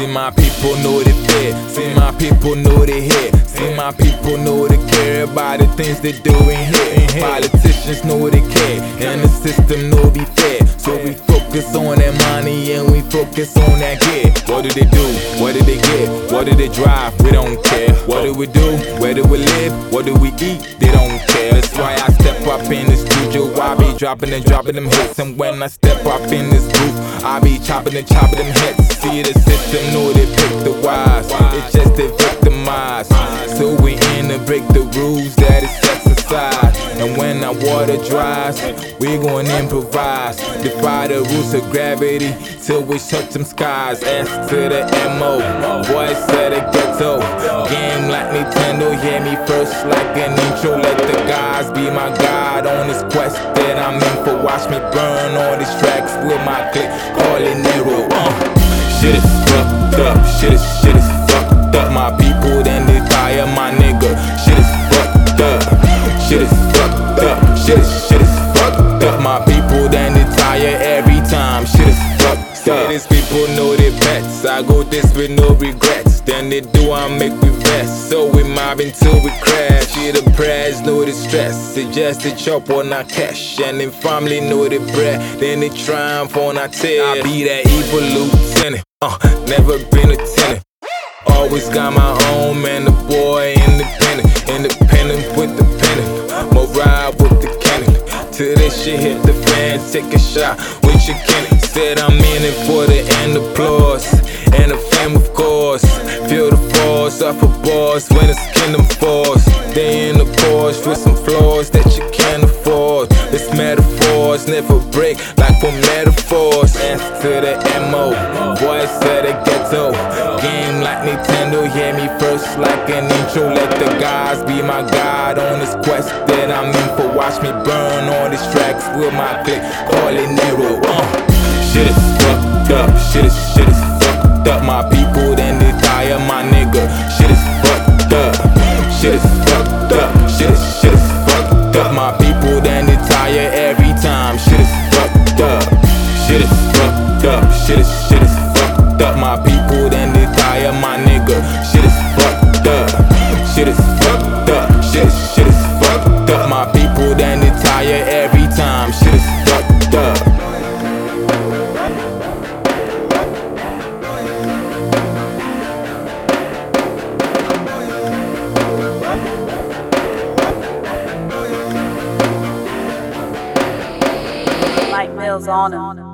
See my people know the fear. See my people know the hit. See my people know they care about the things they do in here. Politicians know they care, and the system know be fair. So we focus on that money and we focus on that gear. What do they do? What do they get? What do they drive? We don't care. What do we do? Where do we live? What do we eat? They don't care. That's why I step up in the studio. I be dropping and dropping them hits, and when I step up in this booth, I be chopping and chopping them hits. See the system know they pick the wise. It's just they victimize. So we in to break the rules that is aside. And when our water dries, we gon' improvise. Defy the rules of gravity till we touch them skies. S to the MO. Boy said the ghetto. Game like Nintendo. Hear me first like an intro. Let the guys be my guide on this quest that I'm in for. Watch me burn all these tracks with my click. Call it Nero. Uh. Shit is fucked up, shit is, shit is fucked up. My people I go this with no regrets. Then they do, I make we vest. So we mob until we crash. Yeah, the prayers know the stress. It's just a chop on our cash. And then family know the bread. Then they triumph on our tail. I be that evil lieutenant. Uh, never been a tenant. Always got my own man, the boy independent. Independent with the pennant. More ride with the cannon. Till this shit hit the fan, take a shot with your cannon. Said I'm in it for the end of applause. And the fame, of course. Feel the force off a boss when it's kingdom force. They in the Porsche with some flaws that you can't afford. This metaphors never break like for metaphors. S to the MO, voice of the ghetto. Game like Nintendo, hear me first like an intro. Let the guys be my guide on this quest that I'm in for. Watch me burn all these tracks with my click. Call it Nero. Uh. Shit is fucked up, shit is, shit is fucked up. My people then they tire my nigga. Shit is fucked up, shit is fucked Light bills on him.